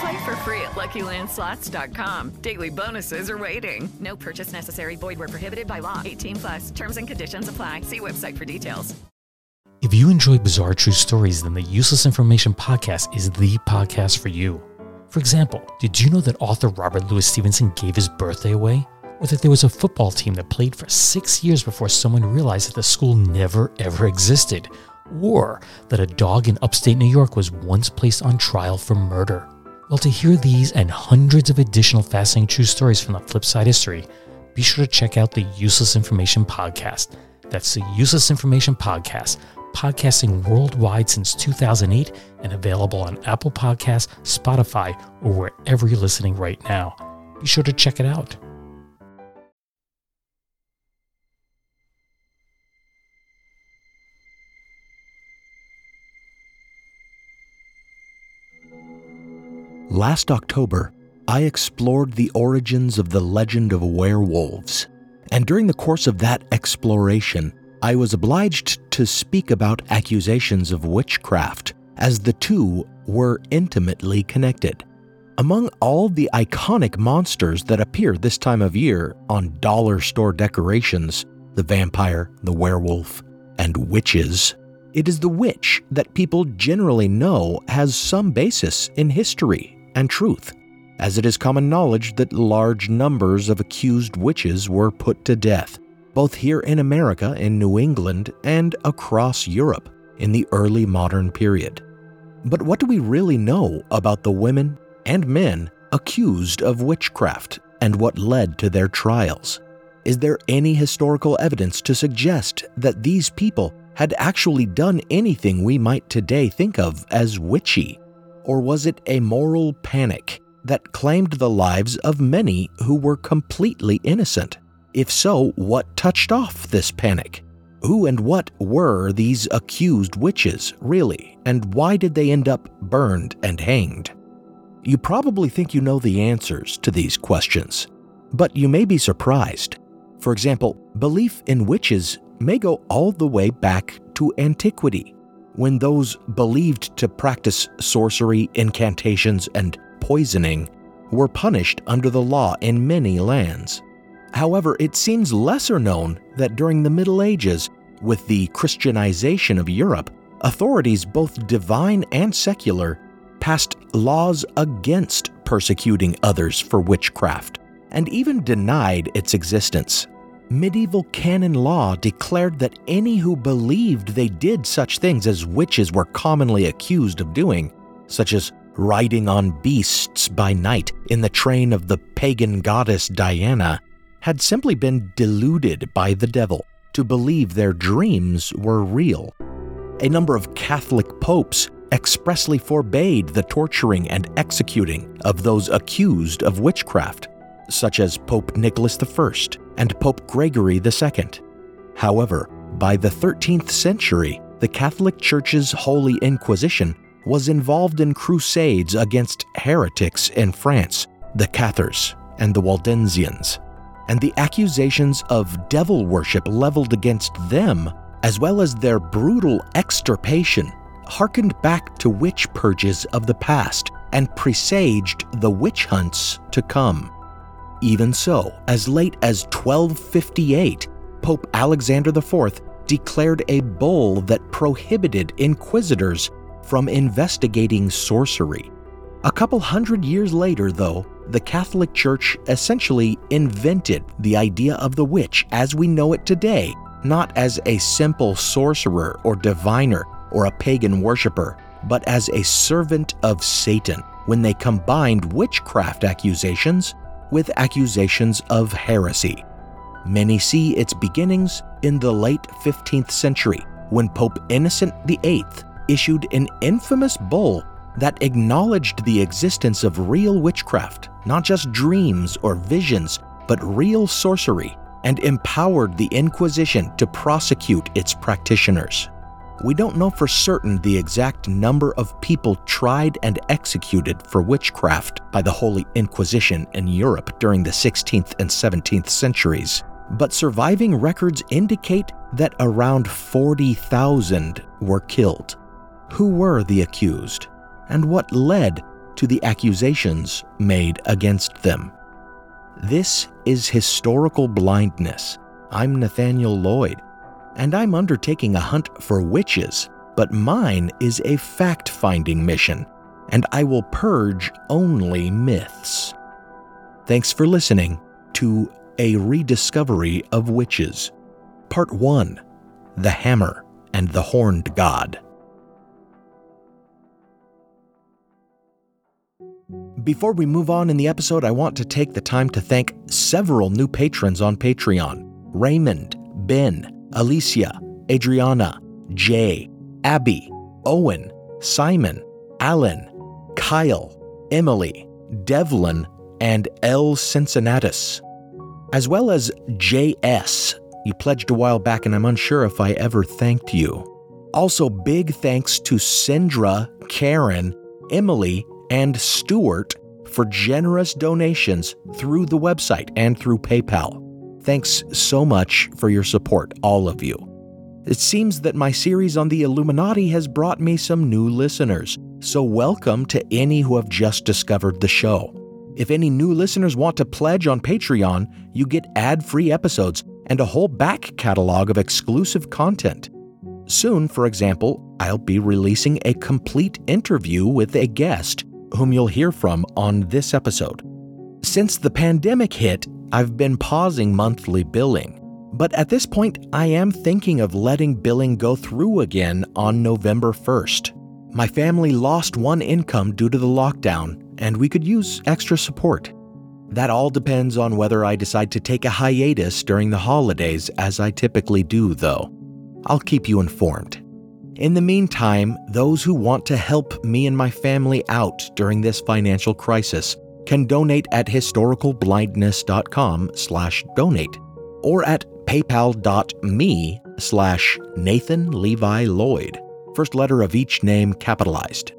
Play for free at LuckyLandSlots.com. Daily bonuses are waiting. No purchase necessary. Void where prohibited by law. 18 plus. Terms and conditions apply. See website for details. If you enjoy bizarre true stories, then the Useless Information Podcast is the podcast for you. For example, did you know that author Robert Louis Stevenson gave his birthday away? Or that there was a football team that played for six years before someone realized that the school never ever existed? Or that a dog in upstate New York was once placed on trial for murder? Well, to hear these and hundreds of additional fascinating true stories from the Flipside history, be sure to check out the Useless Information Podcast. That's the Useless Information Podcast, podcasting worldwide since 2008 and available on Apple Podcasts, Spotify, or wherever you're listening right now. Be sure to check it out. Last October, I explored the origins of the legend of werewolves, and during the course of that exploration, I was obliged to speak about accusations of witchcraft, as the two were intimately connected. Among all the iconic monsters that appear this time of year on dollar store decorations the vampire, the werewolf, and witches it is the witch that people generally know has some basis in history and truth, as it is common knowledge that large numbers of accused witches were put to death, both here in America, in New England, and across Europe in the early modern period. But what do we really know about the women and men accused of witchcraft and what led to their trials? Is there any historical evidence to suggest that these people had actually done anything we might today think of as witchy? Or was it a moral panic that claimed the lives of many who were completely innocent? If so, what touched off this panic? Who and what were these accused witches, really, and why did they end up burned and hanged? You probably think you know the answers to these questions, but you may be surprised. For example, belief in witches may go all the way back to antiquity when those believed to practice sorcery, incantations, and poisoning were punished under the law in many lands. However, it seems lesser known that during the Middle Ages, with the Christianization of Europe, authorities, both divine and secular, passed laws against persecuting others for witchcraft and even denied its existence medieval canon law declared that any who believed they did such things as witches were commonly accused of doing, such as riding on beasts by night in the train of the pagan goddess Diana, had simply been deluded by the devil to believe their dreams were real. A number of Catholic popes expressly forbade the torturing and executing of those accused of witchcraft such as Pope Nicholas I and Pope Gregory II. However, by the 13th century, the Catholic Church's Holy Inquisition was involved in crusades against heretics in France, the Cathars, and the Waldensians, and the accusations of devil worship leveled against them, as well as their brutal extirpation, harkened back to witch purges of the past and presaged the witch hunts to come. Even so, as late as 1258, Pope Alexander IV declared a bull that prohibited inquisitors from investigating sorcery. A couple hundred years later, though, the Catholic Church essentially invented the idea of the witch as we know it today, not as a simple sorcerer or diviner or a pagan worshiper, but as a servant of Satan when they combined witchcraft accusations with accusations of heresy. Many see its beginnings in the late 15th century when Pope Innocent VIII issued an infamous bull that acknowledged the existence of real witchcraft, not just dreams or visions, but real sorcery, and empowered the Inquisition to prosecute its practitioners. We don't know for certain the exact number of people tried and executed for witchcraft by the Holy Inquisition in Europe during the 16th and 17th centuries, but surviving records indicate that around 40,000 were killed. Who were the accused, and what led to the accusations made against them? This is historical blindness. I'm Nathaniel Lloyd and I'm undertaking a hunt for witches, but mine is a fact finding mission, and I will purge only myths. Thanks for listening to A Rediscovery of Witches, Part 1 The Hammer and the Horned God. Before we move on in the episode, I want to take the time to thank several new patrons on Patreon Raymond, Ben, Alicia, Adriana, Jay, Abby, Owen, Simon, Alan, Kyle, Emily, Devlin, and L. Cincinnatus, as well as J.S. You pledged a while back, and I'm unsure if I ever thanked you. Also, big thanks to Sindra, Karen, Emily, and Stuart for generous donations through the website and through PayPal. Thanks so much for your support, all of you. It seems that my series on the Illuminati has brought me some new listeners, so welcome to any who have just discovered the show. If any new listeners want to pledge on Patreon, you get ad free episodes and a whole back catalog of exclusive content. Soon, for example, I'll be releasing a complete interview with a guest whom you'll hear from on this episode. Since the pandemic hit, I've been pausing monthly billing, but at this point, I am thinking of letting billing go through again on November 1st. My family lost one income due to the lockdown, and we could use extra support. That all depends on whether I decide to take a hiatus during the holidays, as I typically do, though. I'll keep you informed. In the meantime, those who want to help me and my family out during this financial crisis can donate at historicalblindness.com slash donate or at paypal.me slash Nathan Levi Lloyd, first letter of each name capitalized.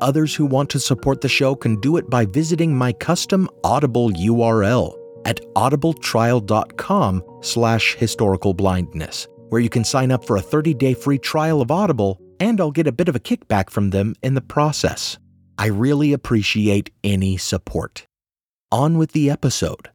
Others who want to support the show can do it by visiting my custom Audible URL at audibletrial.com slash historicalblindness, where you can sign up for a 30-day free trial of Audible, and I'll get a bit of a kickback from them in the process. I really appreciate any support. On with the episode.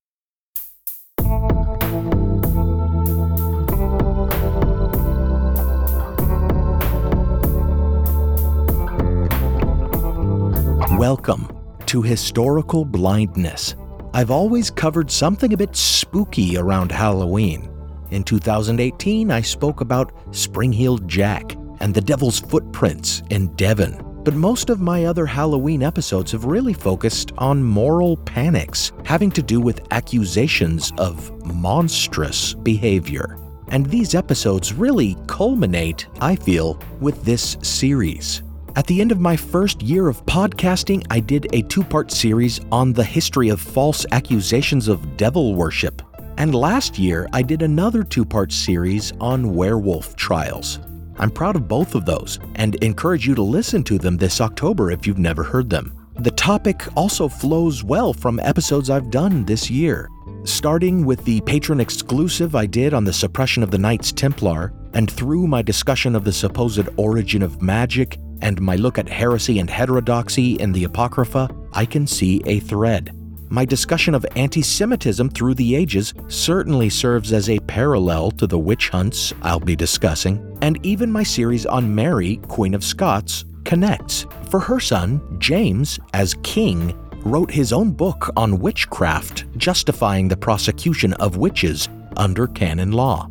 Welcome to Historical Blindness. I've always covered something a bit spooky around Halloween. In 2018, I spoke about Spring Heeled Jack and the Devil's Footprints in Devon but most of my other Halloween episodes have really focused on moral panics having to do with accusations of monstrous behavior. And these episodes really culminate, I feel, with this series. At the end of my first year of podcasting, I did a two part series on the history of false accusations of devil worship. And last year, I did another two part series on werewolf trials. I'm proud of both of those and encourage you to listen to them this October if you've never heard them. The topic also flows well from episodes I've done this year, starting with the patron exclusive I did on the suppression of the Knights Templar, and through my discussion of the supposed origin of magic and my look at heresy and heterodoxy in the Apocrypha, I can see a thread. My discussion of anti Semitism through the ages certainly serves as a parallel to the witch hunts I'll be discussing, and even my series on Mary, Queen of Scots, connects. For her son, James, as king, wrote his own book on witchcraft, justifying the prosecution of witches under canon law.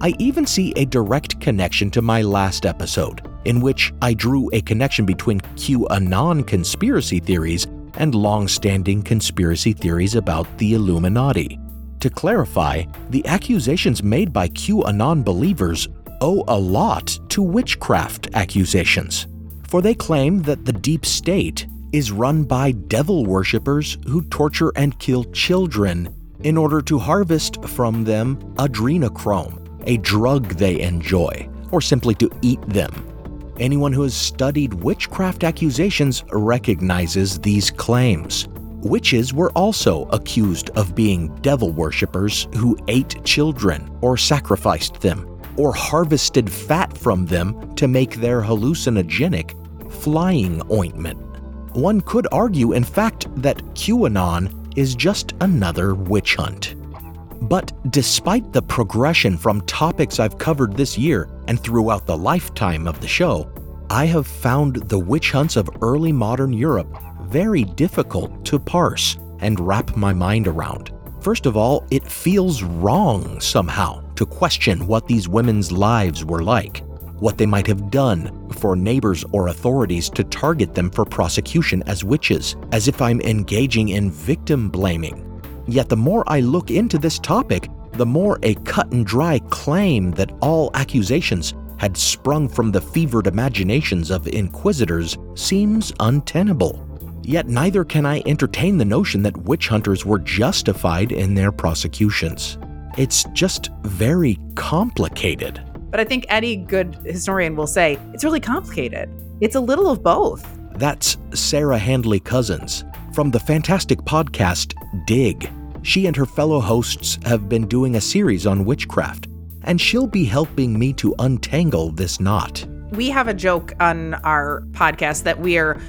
I even see a direct connection to my last episode, in which I drew a connection between QAnon conspiracy theories and long standing conspiracy theories about the Illuminati. To clarify, the accusations made by QAnon believers owe a lot to witchcraft accusations, for they claim that the deep state is run by devil worshippers who torture and kill children in order to harvest from them adrenochrome, a drug they enjoy, or simply to eat them. Anyone who has studied witchcraft accusations recognizes these claims. Witches were also accused of being devil worshippers who ate children or sacrificed them or harvested fat from them to make their hallucinogenic flying ointment. One could argue, in fact, that QAnon is just another witch hunt. But despite the progression from topics I've covered this year and throughout the lifetime of the show, I have found the witch hunts of early modern Europe very difficult to parse and wrap my mind around. First of all, it feels wrong somehow to question what these women's lives were like, what they might have done for neighbors or authorities to target them for prosecution as witches, as if I'm engaging in victim blaming. Yet the more I look into this topic, the more a cut and dry claim that all accusations had sprung from the fevered imaginations of inquisitors seems untenable. Yet neither can I entertain the notion that witch hunters were justified in their prosecutions. It's just very complicated. But I think any good historian will say it's really complicated. It's a little of both. That's Sarah Handley Cousins from the fantastic podcast Dig. She and her fellow hosts have been doing a series on witchcraft, and she'll be helping me to untangle this knot. We have a joke on our podcast that we are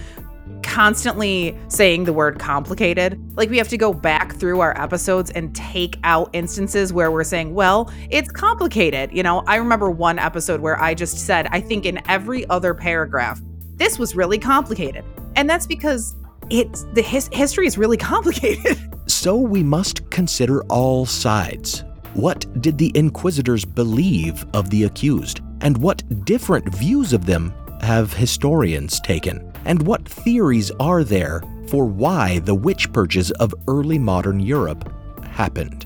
constantly saying the word complicated. Like we have to go back through our episodes and take out instances where we're saying, well, it's complicated. You know, I remember one episode where I just said, I think in every other paragraph, this was really complicated. And that's because it's the his, history is really complicated. So we must consider all sides. What did the inquisitors believe of the accused? And what different views of them have historians taken? And what theories are there for why the witch purges of early modern Europe happened?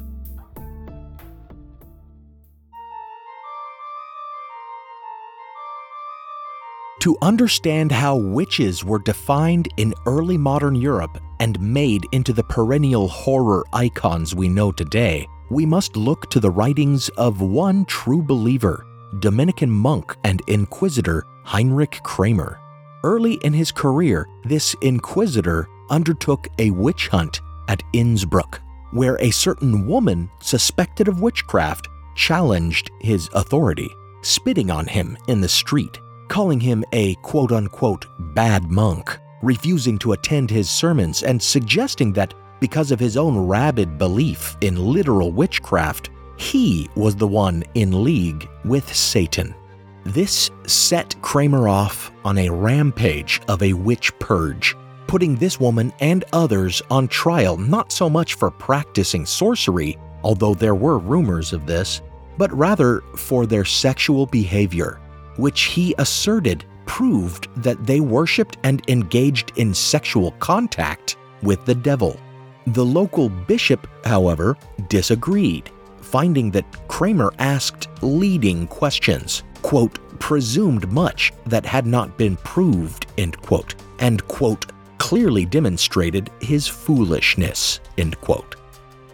To understand how witches were defined in early modern Europe and made into the perennial horror icons we know today, we must look to the writings of one true believer, Dominican monk and inquisitor Heinrich Kramer. Early in his career, this inquisitor undertook a witch hunt at Innsbruck, where a certain woman suspected of witchcraft challenged his authority, spitting on him in the street, calling him a quote unquote bad monk, refusing to attend his sermons, and suggesting that because of his own rabid belief in literal witchcraft, he was the one in league with Satan. This set Kramer off on a rampage of a witch purge, putting this woman and others on trial not so much for practicing sorcery, although there were rumors of this, but rather for their sexual behavior, which he asserted proved that they worshipped and engaged in sexual contact with the devil. The local bishop, however, disagreed, finding that Kramer asked leading questions quote, presumed much that had not been proved, end quote, and, quote, clearly demonstrated his foolishness, end quote.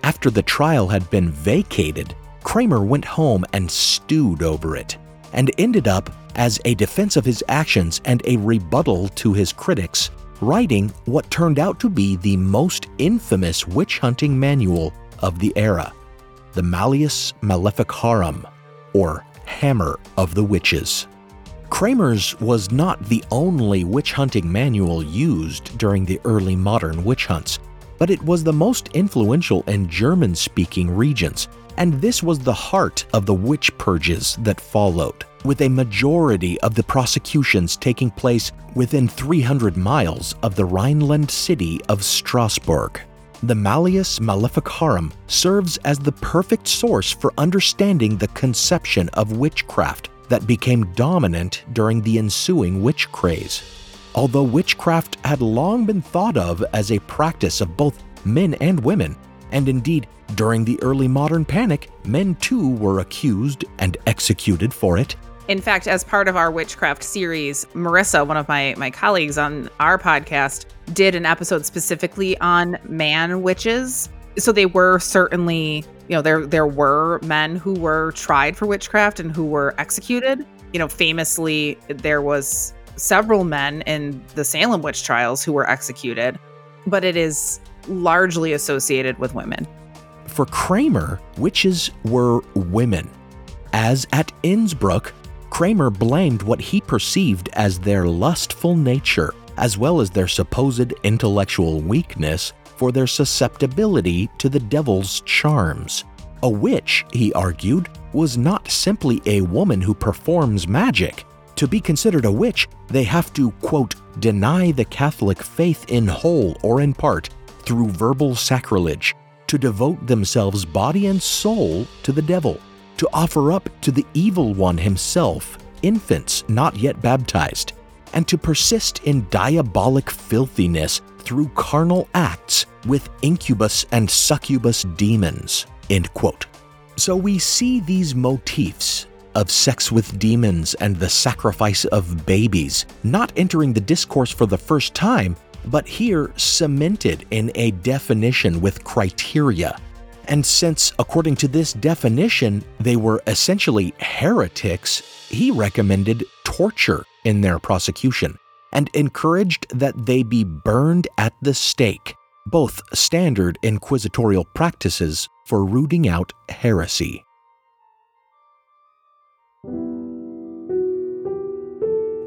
After the trial had been vacated, Kramer went home and stewed over it, and ended up, as a defense of his actions and a rebuttal to his critics, writing what turned out to be the most infamous witch hunting manual of the era, the Malleus Maleficarum, or Hammer of the Witches. Kramer's was not the only witch hunting manual used during the early modern witch hunts, but it was the most influential in German speaking regions, and this was the heart of the witch purges that followed, with a majority of the prosecutions taking place within 300 miles of the Rhineland city of Strasbourg. The Malleus Maleficarum serves as the perfect source for understanding the conception of witchcraft that became dominant during the ensuing witch craze. Although witchcraft had long been thought of as a practice of both men and women, and indeed, during the early modern panic, men too were accused and executed for it, In fact, as part of our witchcraft series, Marissa, one of my my colleagues on our podcast, did an episode specifically on man witches. So they were certainly, you know, there there were men who were tried for witchcraft and who were executed. You know, famously there was several men in the Salem witch trials who were executed, but it is largely associated with women. For Kramer, witches were women. As at Innsbruck, Kramer blamed what he perceived as their lustful nature, as well as their supposed intellectual weakness, for their susceptibility to the devil's charms. A witch, he argued, was not simply a woman who performs magic. To be considered a witch, they have to, quote, deny the Catholic faith in whole or in part through verbal sacrilege, to devote themselves body and soul to the devil, to offer up to the evil one himself infants not yet baptized, and to persist in diabolic filthiness through carnal acts with incubus and succubus demons. End quote. So we see these motifs of sex with demons and the sacrifice of babies not entering the discourse for the first time, but here cemented in a definition with criteria. And since, according to this definition, they were essentially heretics, he recommended torture in their prosecution and encouraged that they be burned at the stake, both standard inquisitorial practices for rooting out heresy.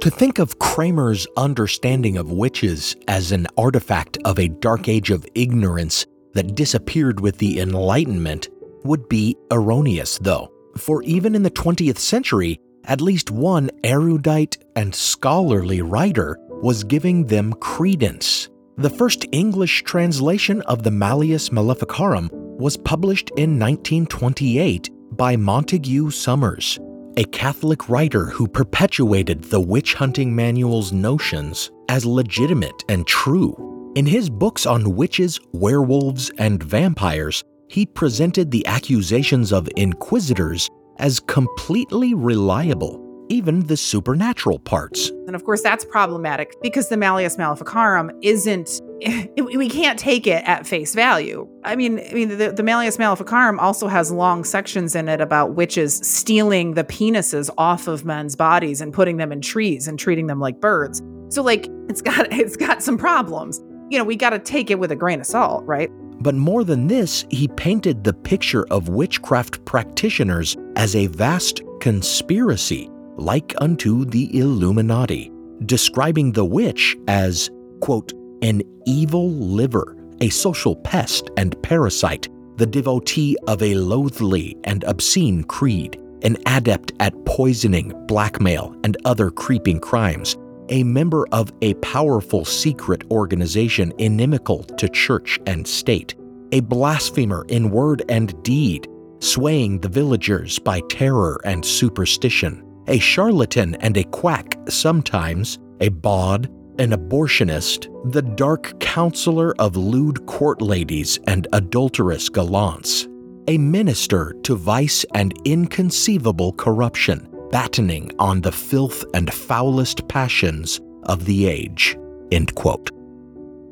To think of Kramer's understanding of witches as an artifact of a dark age of ignorance that disappeared with the Enlightenment would be erroneous, though, for even in the 20th century, at least one erudite and scholarly writer was giving them credence. The first English translation of the Malleus Maleficarum was published in 1928 by Montague Summers, a Catholic writer who perpetuated the witch hunting manual's notions as legitimate and true. In his books on witches, werewolves, and vampires, he presented the accusations of inquisitors as completely reliable, even the supernatural parts. And of course, that's problematic because the Malleus Maleficarum isn't. We can't take it at face value. I mean, I mean, the, the Malleus Maleficarum also has long sections in it about witches stealing the penises off of men's bodies and putting them in trees and treating them like birds. So, like, it's got it's got some problems. You know, we got to take it with a grain of salt, right? But more than this, he painted the picture of witchcraft practitioners as a vast conspiracy, like unto the Illuminati, describing the witch as, quote, an evil liver, a social pest and parasite, the devotee of a loathly and obscene creed, an adept at poisoning, blackmail, and other creeping crimes, a member of a powerful secret organization inimical to church and state, a blasphemer in word and deed, swaying the villagers by terror and superstition, a charlatan and a quack sometimes, a bawd, an abortionist, the dark counselor of lewd court ladies and adulterous gallants, a minister to vice and inconceivable corruption, battening on the filth and foulest passions of the age.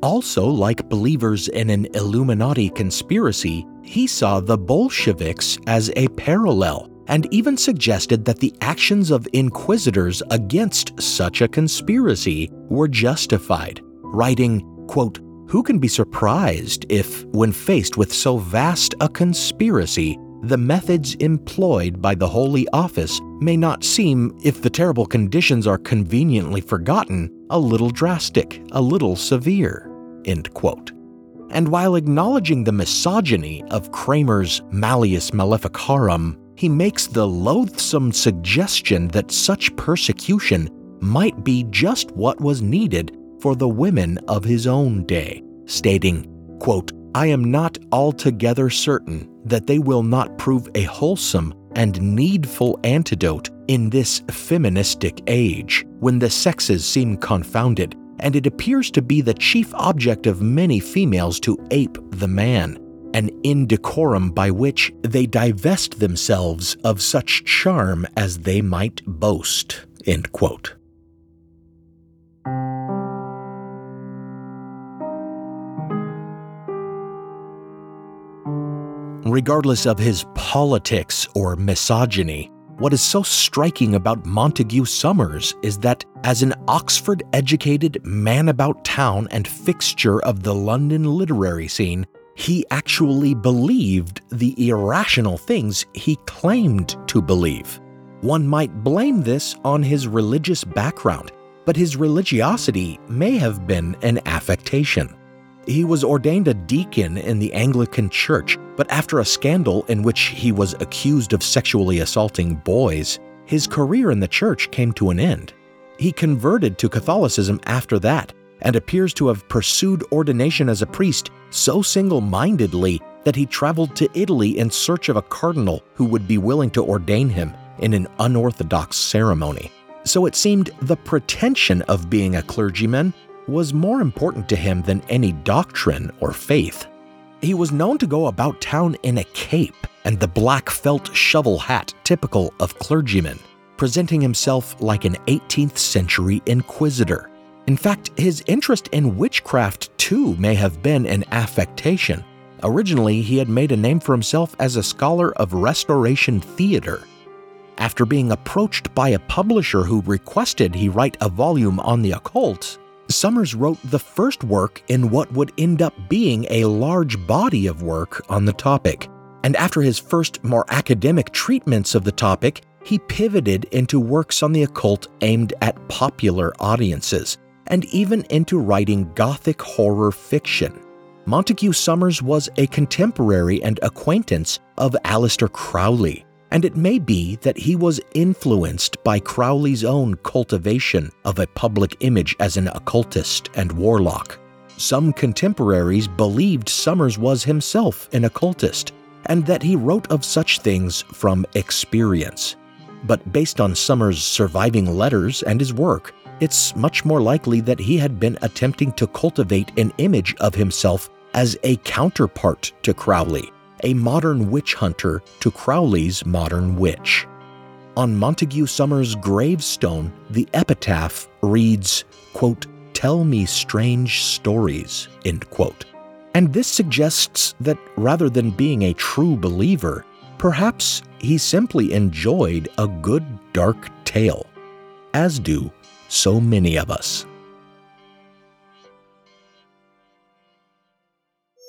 Also, like believers in an Illuminati conspiracy, he saw the Bolsheviks as a parallel and even suggested that the actions of inquisitors against such a conspiracy were justified, writing, quote, Who can be surprised if, when faced with so vast a conspiracy, the methods employed by the Holy Office may not seem, if the terrible conditions are conveniently forgotten, a little drastic, a little severe. End quote. And while acknowledging the misogyny of Kramer's Malleus Maleficarum, he makes the loathsome suggestion that such persecution might be just what was needed for the women of his own day, stating, quote, I am not altogether certain that they will not prove a wholesome and needful antidote in this feministic age, when the sexes seem confounded, and it appears to be the chief object of many females to ape the man, an indecorum by which they divest themselves of such charm as they might boast. End quote. regardless of his politics or misogyny, what is so striking about Montague Summers is that, as an Oxford educated man about town and fixture of the London literary scene, he actually believed the irrational things he claimed to believe. One might blame this on his religious background, but his religiosity may have been an affectation. He was ordained a deacon in the Anglican Church, but after a scandal in which he was accused of sexually assaulting boys, his career in the church came to an end. He converted to Catholicism after that and appears to have pursued ordination as a priest so single mindedly that he traveled to Italy in search of a cardinal who would be willing to ordain him in an unorthodox ceremony. So it seemed the pretension of being a clergyman was more important to him than any doctrine or faith. He was known to go about town in a cape and the black felt shovel hat typical of clergymen, presenting himself like an 18th century inquisitor. In fact, his interest in witchcraft too may have been an affectation. Originally, he had made a name for himself as a scholar of Restoration theater. After being approached by a publisher who requested he write a volume on the occult, Summers wrote the first work in what would end up being a large body of work on the topic. And after his first more academic treatments of the topic, he pivoted into works on the occult aimed at popular audiences, and even into writing Gothic horror fiction. Montague Summers was a contemporary and acquaintance of Aleister Crowley, and it may be that he was influenced by Crowley's own cultivation of a public image as an occultist and warlock. Some contemporaries believed Summers was himself an occultist, and that he wrote of such things from experience. But based on Summers' surviving letters and his work, it's much more likely that he had been attempting to cultivate an image of himself as a counterpart to Crowley a modern witch hunter to Crowley's modern witch. On Montague Summers' gravestone, the epitaph reads, quote, Tell me strange stories, end quote. And this suggests that rather than being a true believer, perhaps he simply enjoyed a good dark tale, as do so many of us.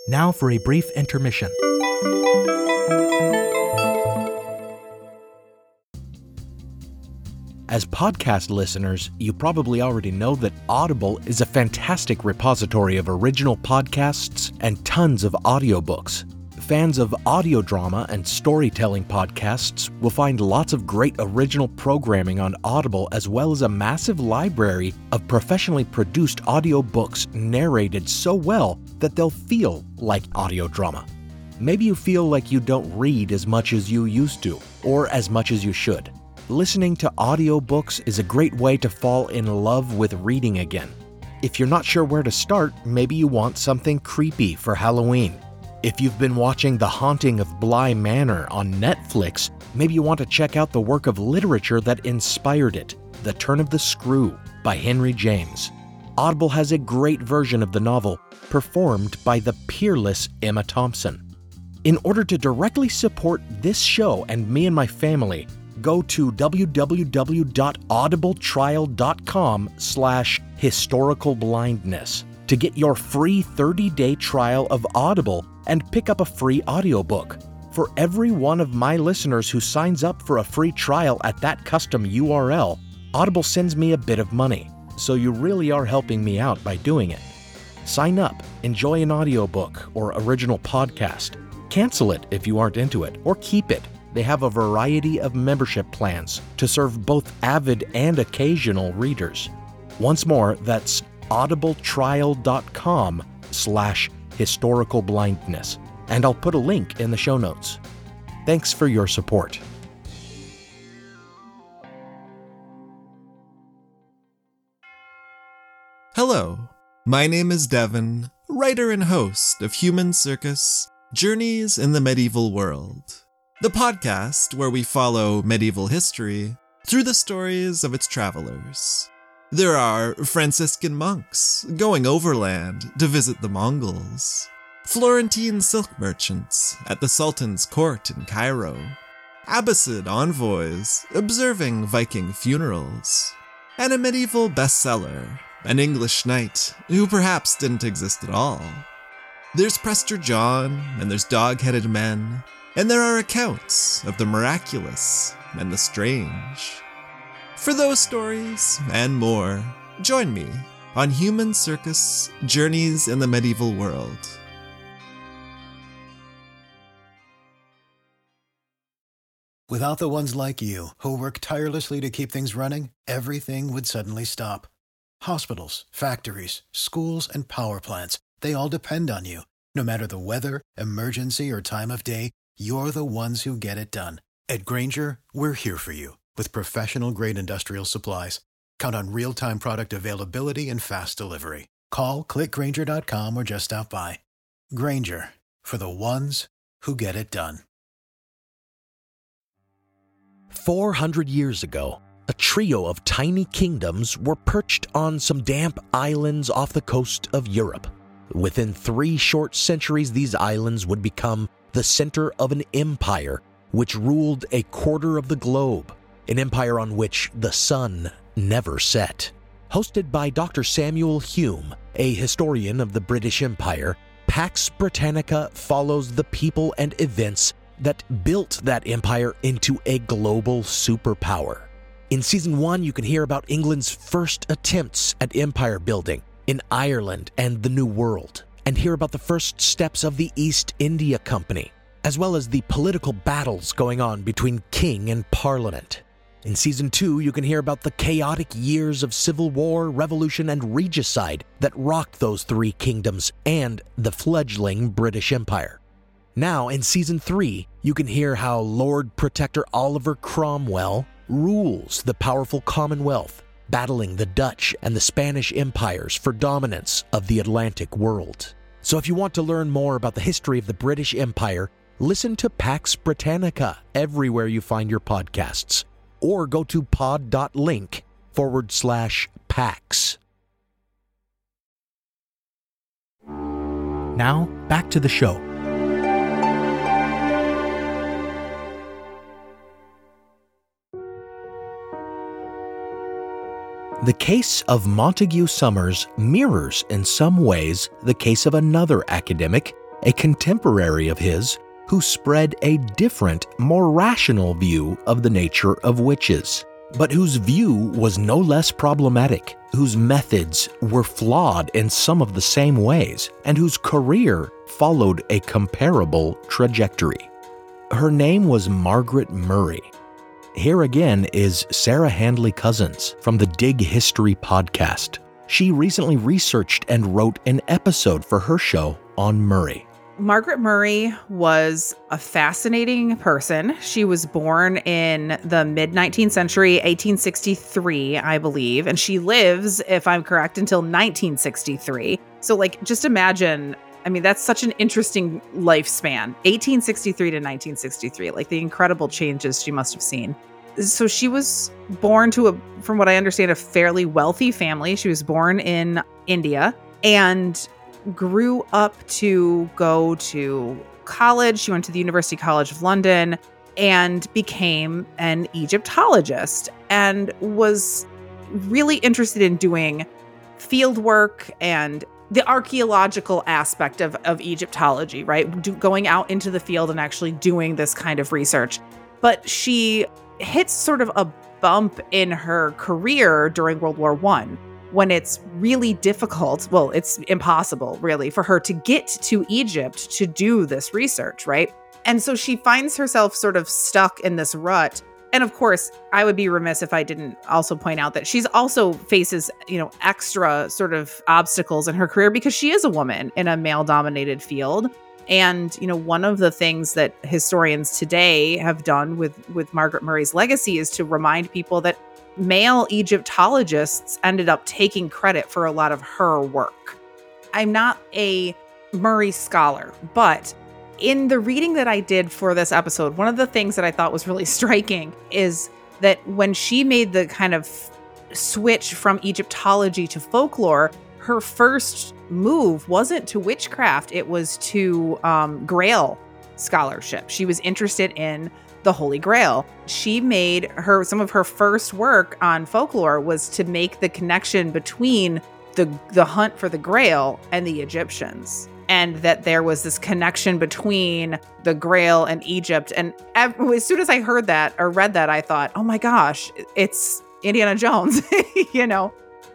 Now for a brief intermission. As podcast listeners, you probably already know that Audible is a fantastic repository of original podcasts and tons of audiobooks. Fans of audio drama and storytelling podcasts will find lots of great original programming on Audible, as well as a massive library of professionally produced audiobooks narrated so well that they'll feel like audio drama. Maybe you feel like you don't read as much as you used to, or as much as you should. Listening to audiobooks is a great way to fall in love with reading again. If you're not sure where to start, maybe you want something creepy for Halloween. If you've been watching The Haunting of Bly Manor on Netflix, maybe you want to check out the work of literature that inspired it, The Turn of the Screw by Henry James. Audible has a great version of the novel, performed by the peerless Emma Thompson. In order to directly support this show and me and my family, go to www.audibletrial.com slash historical blindness to get your free 30-day trial of Audible and pick up a free audiobook. For every one of my listeners who signs up for a free trial at that custom URL, Audible sends me a bit of money, so you really are helping me out by doing it. Sign up, enjoy an audiobook or original podcast Cancel it if you aren't into it, or keep it. They have a variety of membership plans to serve both avid and occasional readers. Once more, that's audibletrial.com slash historical blindness, and I'll put a link in the show notes. Thanks for your support. Hello, my name is Devin, writer and host of Human Circus Journeys in the Medieval World, the podcast where we follow medieval history through the stories of its travelers. There are Franciscan monks going overland to visit the Mongols. Florentine silk merchants at the Sultan's court in Cairo, Abbasid envoys observing Viking funerals, and a medieval bestseller, an English knight who perhaps didn't exist at all. There's Prester John, and there's dog headed men, and there are accounts of the miraculous and the strange. For those stories and more, join me on Human Circus Journeys in the Medieval World. Without the ones like you, who work tirelessly to keep things running, everything would suddenly stop. Hospitals, factories, schools, and power plants, they all depend on you. No matter the weather, emergency, or time of day, you're the ones who get it done. At Grainger, we're here for you with professional grade industrial supplies. Count on real time product availability and fast delivery. Call clickgrainger.com or just stop by. Grainger for the ones who get it done. 400 years ago, a trio of tiny kingdoms were perched on some damp islands off the coast of Europe. Within three short centuries, these islands would become the center of an empire which ruled a quarter of the globe, an empire on which the sun never set. Hosted by Dr. Samuel Hume, a historian of the British Empire, Pax Britannica follows the people and events that built that empire into a global superpower. In season one, you can hear about England's first attempts at empire building in Ireland and the New World, and hear about the first steps of the East India Company, as well as the political battles going on between king and parliament. In season two, you can hear about the chaotic years of civil war, revolution, and regicide that rocked those three kingdoms and the fledgling British Empire. Now, in season three, you can hear how Lord Protector Oliver Cromwell rules the powerful Commonwealth, battling the Dutch and the Spanish empires for dominance of the Atlantic world. So, if you want to learn more about the history of the British Empire, listen to Pax Britannica everywhere you find your podcasts, or go to pod.link forward slash Pax. Now, back to the show. The case of Montague Summers mirrors, in some ways, the case of another academic, a contemporary of his, who spread a different, more rational view of the nature of witches, but whose view was no less problematic, whose methods were flawed in some of the same ways, and whose career followed a comparable trajectory. Her name was Margaret Murray, here again is Sarah Handley Cousins from the Dig History podcast. She recently researched and wrote an episode for her show on Murray. Margaret Murray was a fascinating person. She was born in the mid 19th century, 1863, I believe, and she lives, if I'm correct, until 1963. So, like, just imagine I mean, that's such an interesting lifespan 1863 to 1963, like the incredible changes she must have seen. So she was born to a, from what I understand, a fairly wealthy family. She was born in India and grew up to go to college. She went to the University College of London and became an Egyptologist and was really interested in doing field work and the archaeological aspect of, of Egyptology, right? Do, going out into the field and actually doing this kind of research. But she hits sort of a bump in her career during World War One when it's really difficult. Well, it's impossible, really, for her to get to Egypt to do this research, right? And so she finds herself sort of stuck in this rut and of course, I would be remiss if I didn't also point out that she's also faces, you know, extra sort of obstacles in her career because she is a woman in a male dominated field. And, you know, one of the things that historians today have done with with Margaret Murray's legacy is to remind people that male Egyptologists ended up taking credit for a lot of her work. I'm not a Murray scholar, but in the reading that I did for this episode, one of the things that I thought was really striking is that when she made the kind of switch from Egyptology to folklore, her first move wasn't to witchcraft, it was to um, Grail scholarship. She was interested in the Holy Grail. She made her some of her first work on folklore was to make the connection between the the hunt for the Grail and the Egyptians. And that there was this connection between the Grail and Egypt. And as soon as I heard that or read that, I thought, oh my gosh, it's Indiana Jones, you know?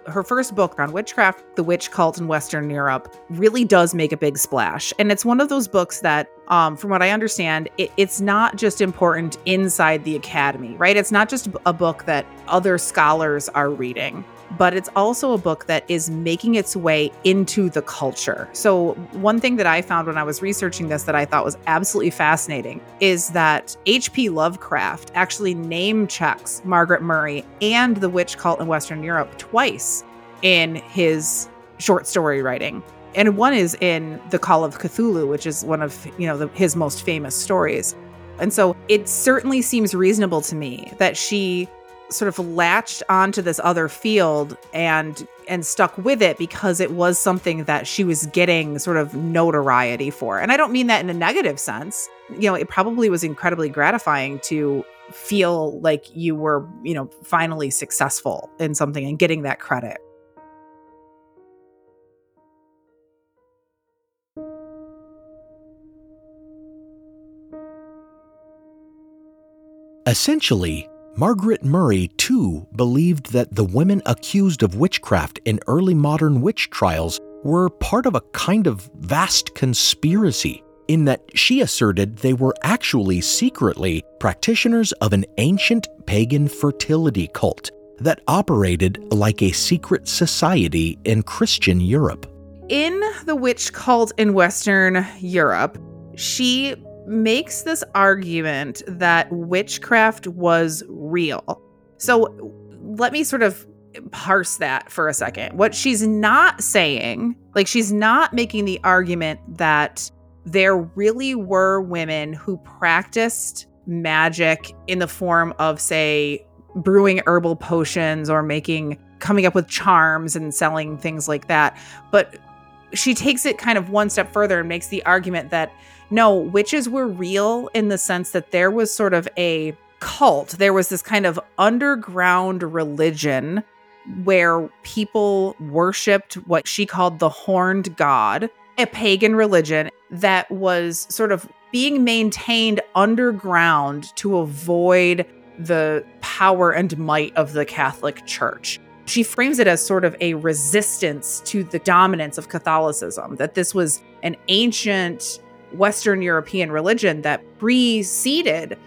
her first book on witchcraft, The Witch Cult in Western Europe, really does make a big splash. And it's one of those books that, um, from what I understand, it, it's not just important inside the academy, right? It's not just a book that other scholars are reading but it's also a book that is making its way into the culture. So, one thing that I found when I was researching this that I thought was absolutely fascinating is that H.P. Lovecraft actually name checks Margaret Murray and the witch cult in Western Europe twice in his short story writing. And one is in The Call of Cthulhu, which is one of, you know, the, his most famous stories. And so it certainly seems reasonable to me that she sort of latched onto this other field and and stuck with it because it was something that she was getting sort of notoriety for. And I don't mean that in a negative sense. You know, it probably was incredibly gratifying to feel like you were, you know, finally successful in something and getting that credit. Essentially, Margaret Murray, too, believed that the women accused of witchcraft in early modern witch trials were part of a kind of vast conspiracy, in that she asserted they were actually secretly practitioners of an ancient pagan fertility cult that operated like a secret society in Christian Europe. In the witch cult in Western Europe, she makes this argument that witchcraft was real. So let me sort of parse that for a second. What she's not saying, like, she's not making the argument that there really were women who practiced magic in the form of, say, brewing herbal potions or making, coming up with charms and selling things like that. But she takes it kind of one step further and makes the argument that no, witches were real in the sense that there was sort of a cult. There was this kind of underground religion where people worshiped what she called the horned god, a pagan religion that was sort of being maintained underground to avoid the power and might of the Catholic Church. She frames it as sort of a resistance to the dominance of Catholicism, that this was an ancient Western European religion that preceded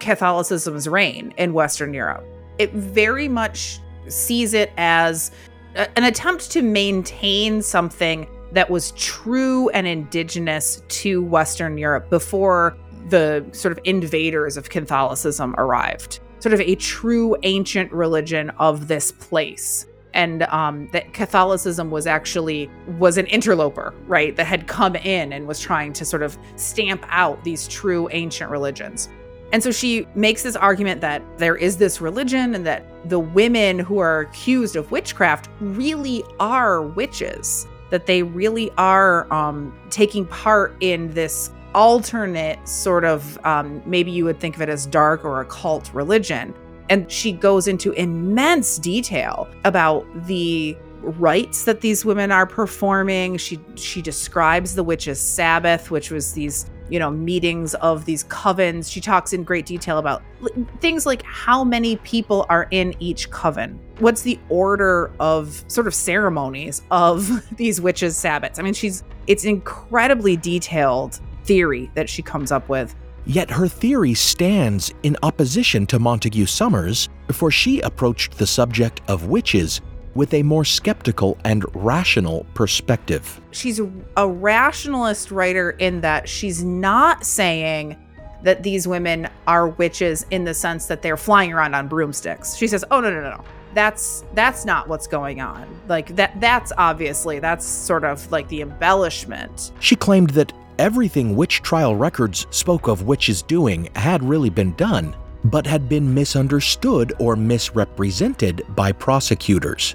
Catholicism's reign in Western Europe. It very much sees it as a, an attempt to maintain something that was true and indigenous to Western Europe before the sort of invaders of Catholicism arrived. Sort of a true ancient religion of this place and um, that Catholicism was actually was an interloper, right? That had come in and was trying to sort of stamp out these true ancient religions. And so she makes this argument that there is this religion and that the women who are accused of witchcraft really are witches, that they really are um, taking part in this alternate sort of um, maybe you would think of it as dark or occult religion and she goes into immense detail about the rites that these women are performing. She she describes the witches' Sabbath, which was these you know meetings of these covens. She talks in great detail about things like how many people are in each coven. What's the order of sort of ceremonies of these witches' Sabbaths? I mean, she's it's incredibly detailed theory that she comes up with. Yet her theory stands in opposition to Montague Summers, for she approached the subject of witches with a more skeptical and rational perspective. She's a rationalist writer in that she's not saying that these women are witches in the sense that they're flying around on broomsticks. She says, "Oh no, no, no, no. That's that's not what's going on. Like that that's obviously that's sort of like the embellishment." She claimed that Everything witch trial records spoke of witches doing had really been done, but had been misunderstood or misrepresented by prosecutors.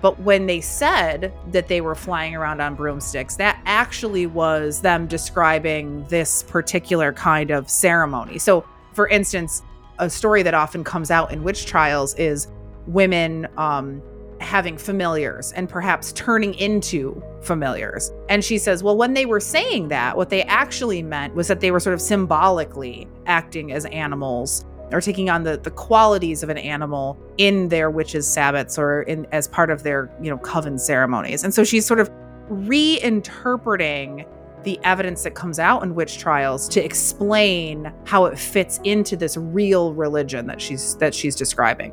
But when they said that they were flying around on broomsticks, that actually was them describing this particular kind of ceremony. So, for instance, a story that often comes out in witch trials is women um, having familiars and perhaps turning into familiars. And she says, well, when they were saying that, what they actually meant was that they were sort of symbolically acting as animals or taking on the, the qualities of an animal in their witches' sabbats or in as part of their, you know, coven ceremonies. And so she's sort of reinterpreting the evidence that comes out in witch trials to explain how it fits into this real religion that she's that she's describing.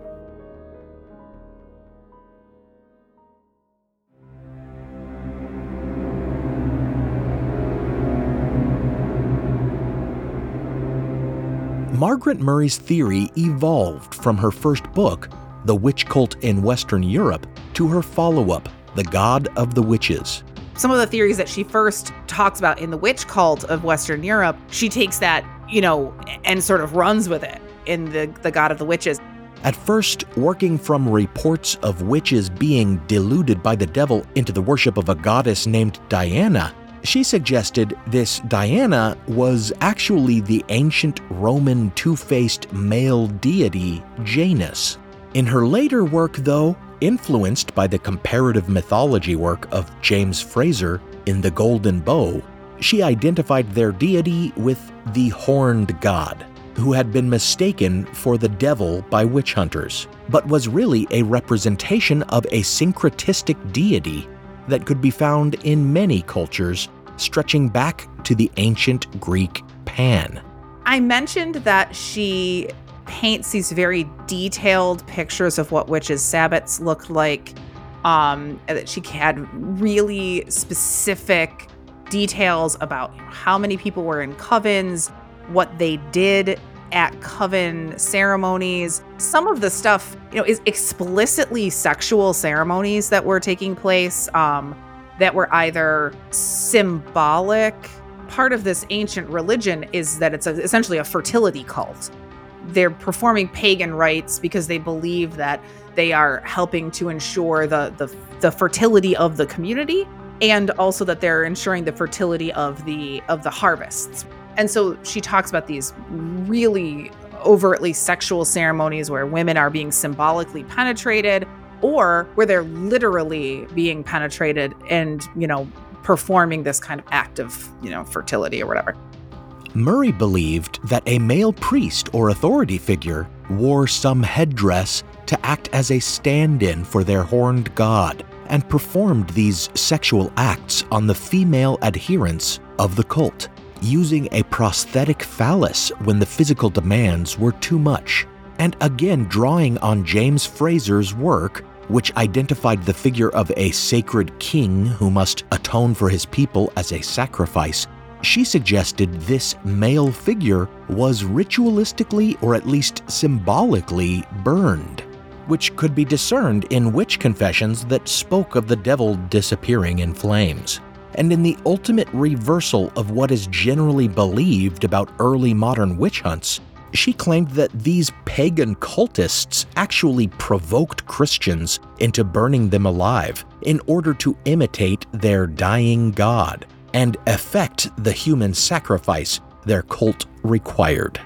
Margaret Murray's theory evolved from her first book, The Witch Cult in Western Europe, to her follow up, The God of the Witches. Some of the theories that she first talks about in The Witch Cult of Western Europe, she takes that, you know, and sort of runs with it in the, the God of the Witches. At first, working from reports of witches being deluded by the devil into the worship of a goddess named Diana, she suggested this Diana was actually the ancient Roman two faced male deity Janus. In her later work, though, influenced by the comparative mythology work of James Frazer in The Golden Bough, she identified their deity with the horned god, who had been mistaken for the devil by witch hunters, but was really a representation of a syncretistic deity that could be found in many cultures stretching back to the ancient Greek Pan. I mentioned that she paints these very detailed pictures of what witches' sabbats looked like. Um, that she had really specific details about how many people were in covens, what they did at coven ceremonies. Some of the stuff, you know, is explicitly sexual ceremonies that were taking place. Um, that were either symbolic. Part of this ancient religion is that it's a, essentially a fertility cult. They're performing pagan rites because they believe that they are helping to ensure the, the, the fertility of the community and also that they're ensuring the fertility of the of the harvests. And so she talks about these really overtly sexual ceremonies where women are being symbolically penetrated or where they're literally being penetrated and, you know, performing this kind of act of, you know, fertility or whatever. Murray believed that a male priest or authority figure wore some headdress to act as a stand in for their horned god and performed these sexual acts on the female adherents of the cult, using a prosthetic phallus when the physical demands were too much and again drawing on James Frazer's work, which identified the figure of a sacred king who must atone for his people as a sacrifice, she suggested this male figure was ritualistically or at least symbolically burned, which could be discerned in witch confessions that spoke of the devil disappearing in flames. And in the ultimate reversal of what is generally believed about early modern witch hunts, she claimed that these pagan cultists actually provoked Christians into burning them alive in order to imitate their dying god and effect the human sacrifice their cult required.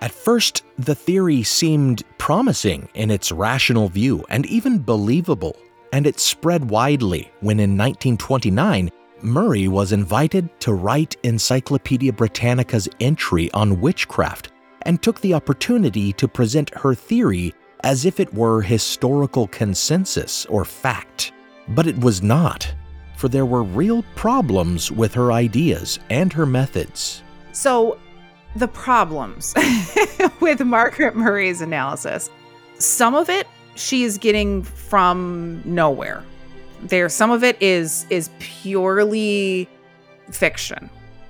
At first, the theory seemed promising in its rational view and even believable, and it spread widely when in 1929 Murray was invited to write Encyclopedia Britannica's entry on witchcraft and took the opportunity to present her theory as if it were historical consensus or fact. But it was not, for there were real problems with her ideas and her methods. So, the problems with Margaret Murray's analysis. Some of it she is getting from nowhere. There some of it is is purely fiction.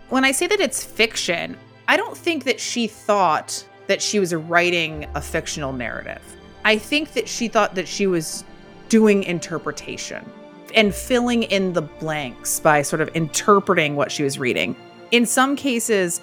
When I say that it's fiction, I don't think that she thought that she was writing a fictional narrative. I think that she thought that she was doing interpretation. and filling in the blanks by sort of interpreting what she was reading. In some cases,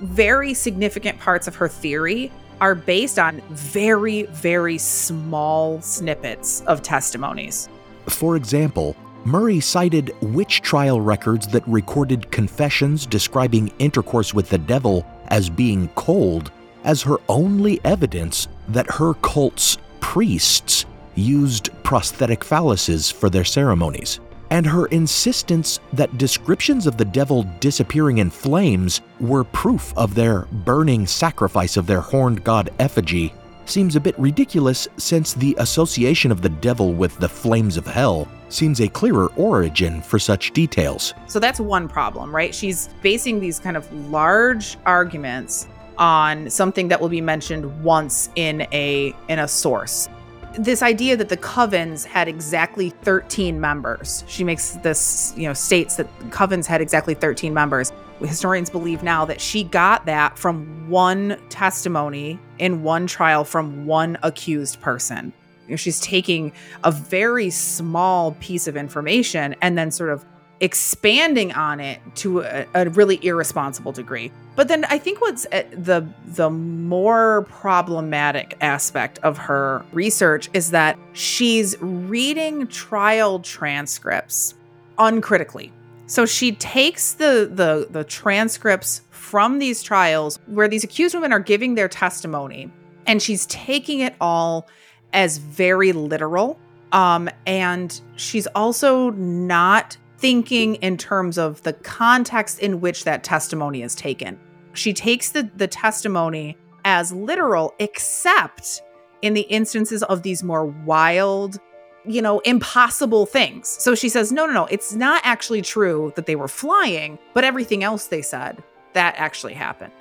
very significant parts of her theory are based on very, very small snippets of testimonies. For example, Murray cited witch trial records that recorded confessions describing intercourse with the devil as being cold as her only evidence that her cult's priests used prosthetic phalluses for their ceremonies. And her insistence that descriptions of the devil disappearing in flames were proof of their burning sacrifice of their horned god effigy seems a bit ridiculous since the association of the devil with the flames of hell seems a clearer origin for such details. So that's one problem, right? She's basing these kind of large arguments on something that will be mentioned once in a in a source. This idea that the covens had exactly 13 members. She makes this, you know, states that covens had exactly 13 members. Historians believe now that she got that from one testimony in one trial from one accused person. You know, she's taking a very small piece of information and then sort of expanding on it to a, a, really irresponsible degree. But then I think what's uh, the the more problematic aspect of her research is that she's reading trial transcripts uncritically. So she takes the the the transcripts from these trials where these accused women are giving their testimony and she's taking it all as very literal um, and she's also not thinking in terms of the context in which that testimony is taken. She takes the, the testimony as literal, except in the instances of these more wild, you know, impossible things. So she says, no, no, no, it's not actually true that they were flying, but everything else they said, that actually happened.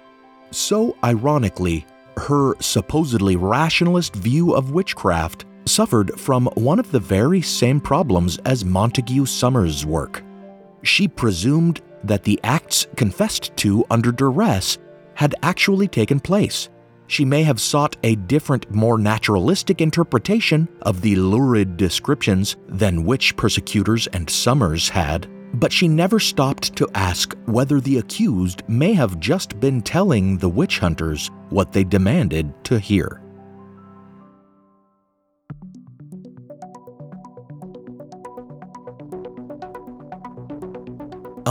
So, ironically, her supposedly rationalist view of witchcraft suffered from one of the very same problems as Montague Summers' work. She presumed that the acts confessed to under duress had actually taken place. She may have sought a different, more naturalistic interpretation of the lurid descriptions than witch persecutors and Summers had, but she never stopped to ask whether the accused may have just been telling the witch hunters what they demanded to hear.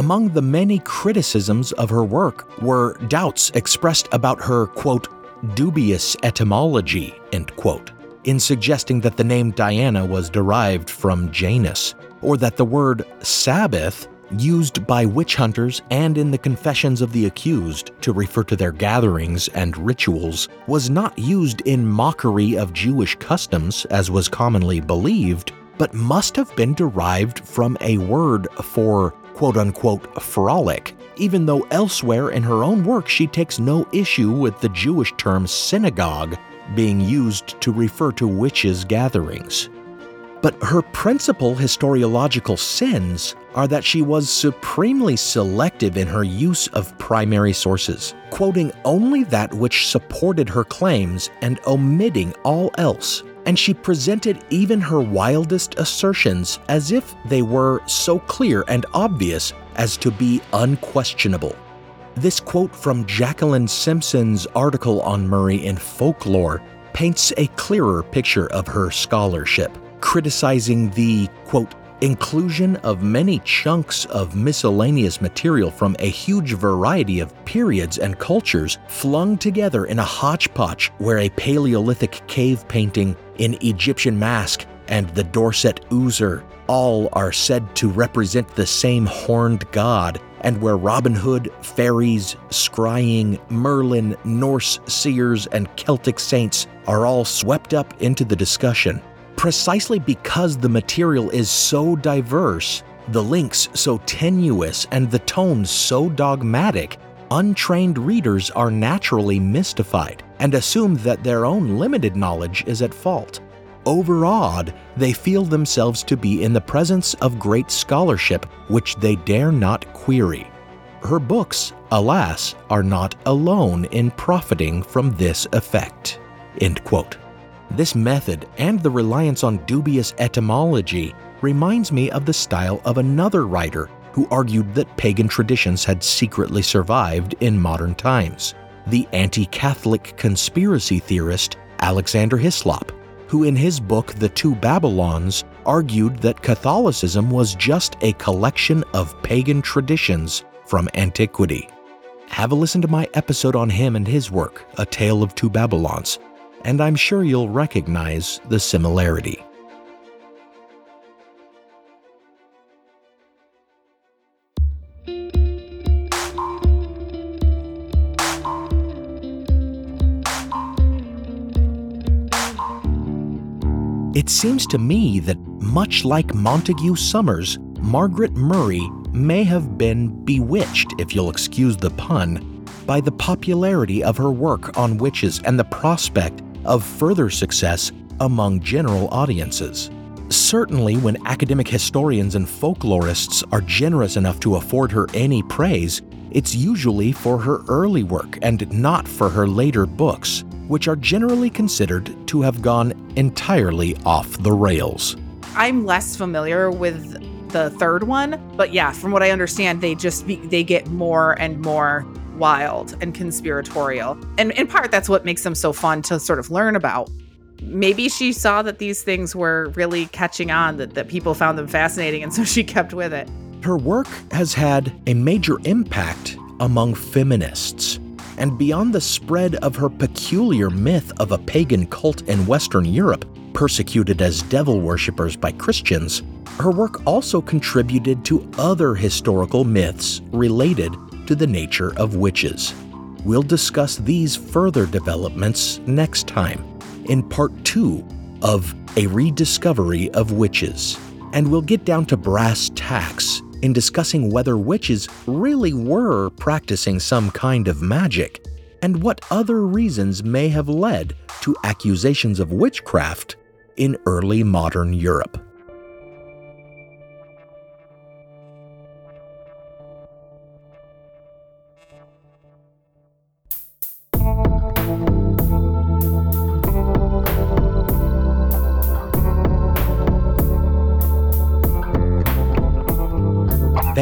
Among the many criticisms of her work were doubts expressed about her, quote, dubious etymology, end quote, in suggesting that the name Diana was derived from Janus, or that the word Sabbath, used by witch hunters and in the confessions of the accused to refer to their gatherings and rituals, was not used in mockery of Jewish customs, as was commonly believed, but must have been derived from a word for quote unquote frolic, even though elsewhere in her own work she takes no issue with the Jewish term synagogue being used to refer to witches' gatherings. But her principal historiological sins are that she was supremely selective in her use of primary sources, quoting only that which supported her claims and omitting all else and she presented even her wildest assertions as if they were so clear and obvious as to be unquestionable. This quote from Jacqueline Simpson's article on Murray in Folklore paints a clearer picture of her scholarship, criticizing the, quote, inclusion of many chunks of miscellaneous material from a huge variety of periods and cultures flung together in a hodgepodge where a Paleolithic cave painting an Egyptian mask and the Dorset Ooser all are said to represent the same horned god, and where Robin Hood, fairies, scrying, Merlin, Norse seers, and Celtic saints are all swept up into the discussion precisely because the material is so diverse, the links so tenuous, and the tones so dogmatic, untrained readers are naturally mystified and assume that their own limited knowledge is at fault. Overawed, they feel themselves to be in the presence of great scholarship which they dare not query. Her books, alas, are not alone in profiting from this effect. End quote. This method and the reliance on dubious etymology reminds me of the style of another writer who argued that pagan traditions had secretly survived in modern times the anti Catholic conspiracy theorist Alexander Hislop, who in his book The Two Babylons argued that Catholicism was just a collection of pagan traditions from antiquity. Have a listen to my episode on him and his work, A Tale of Two Babylons, and I'm sure you'll recognize the similarity. It seems to me that, much like Montague Summers, Margaret Murray may have been bewitched, if you'll excuse the pun, by the popularity of her work on witches and the prospect of further success among general audiences. Certainly, when academic historians and folklorists are generous enough to afford her any praise, it's usually for her early work and not for her later books, which are generally considered to have gone entirely off the rails. I'm less familiar with the third one, but yeah, from what I understand, they just be, they get more and more wild and conspiratorial. And in part that's what makes them so fun to sort of learn about. Maybe she saw that these things were really catching on, that, that people found them fascinating, and so she kept with it. Her work has had a major impact among feminists. And beyond the spread of her peculiar myth of a pagan cult in Western Europe, persecuted as devil worshippers by Christians, her work also contributed to other historical myths related to the nature of witches. We'll discuss these further developments next time in part two of A Rediscovery of Witches. And we'll get down to brass tacks in discussing whether witches really were practicing some kind of magic and what other reasons may have led to accusations of witchcraft in early modern Europe.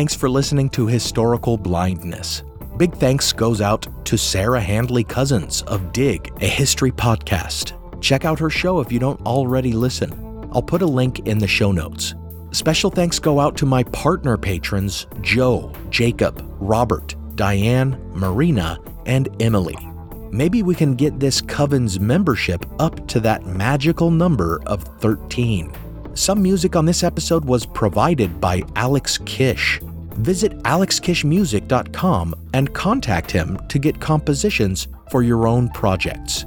Thanks for listening to Historical Blindness. Big thanks goes out to Sarah Handley Cousins of Dig, a history podcast. Check out her show if you don't already listen. I'll put a link in the show notes. Special thanks go out to my partner patrons Joe, Jacob, Robert, Diane, Marina, and Emily. Maybe we can get this Coven's membership up to that magical number of 13. Some music on this episode was provided by Alex Kish. Visit alexkishmusic.com and contact him to get compositions for your own projects.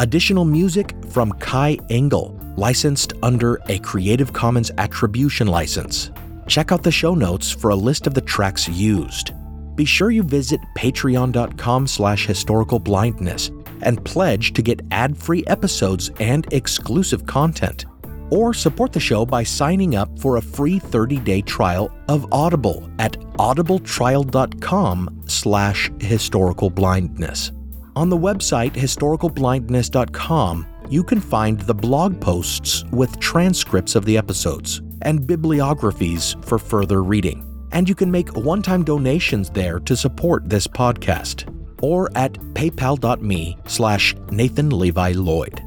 Additional music from Kai Engel, licensed under a Creative Commons Attribution license. Check out the show notes for a list of the tracks used. Be sure you visit patreon.com slash historical blindness and pledge to get ad-free episodes and exclusive content or support the show by signing up for a free 30-day trial of Audible at audibletrial.com slash historicalblindness. On the website historicalblindness.com, you can find the blog posts with transcripts of the episodes and bibliographies for further reading. And you can make one-time donations there to support this podcast or at paypal.me slash Nathan Levi Lloyd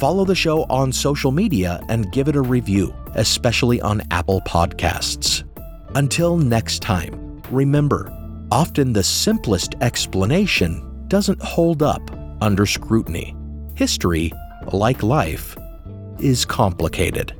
follow the show on social media and give it a review, especially on Apple Podcasts. Until next time, remember, often the simplest explanation doesn't hold up under scrutiny. History, like life, is complicated.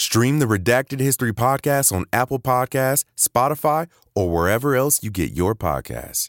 Stream the Redacted History Podcast on Apple Podcasts, Spotify, or wherever else you get your podcasts.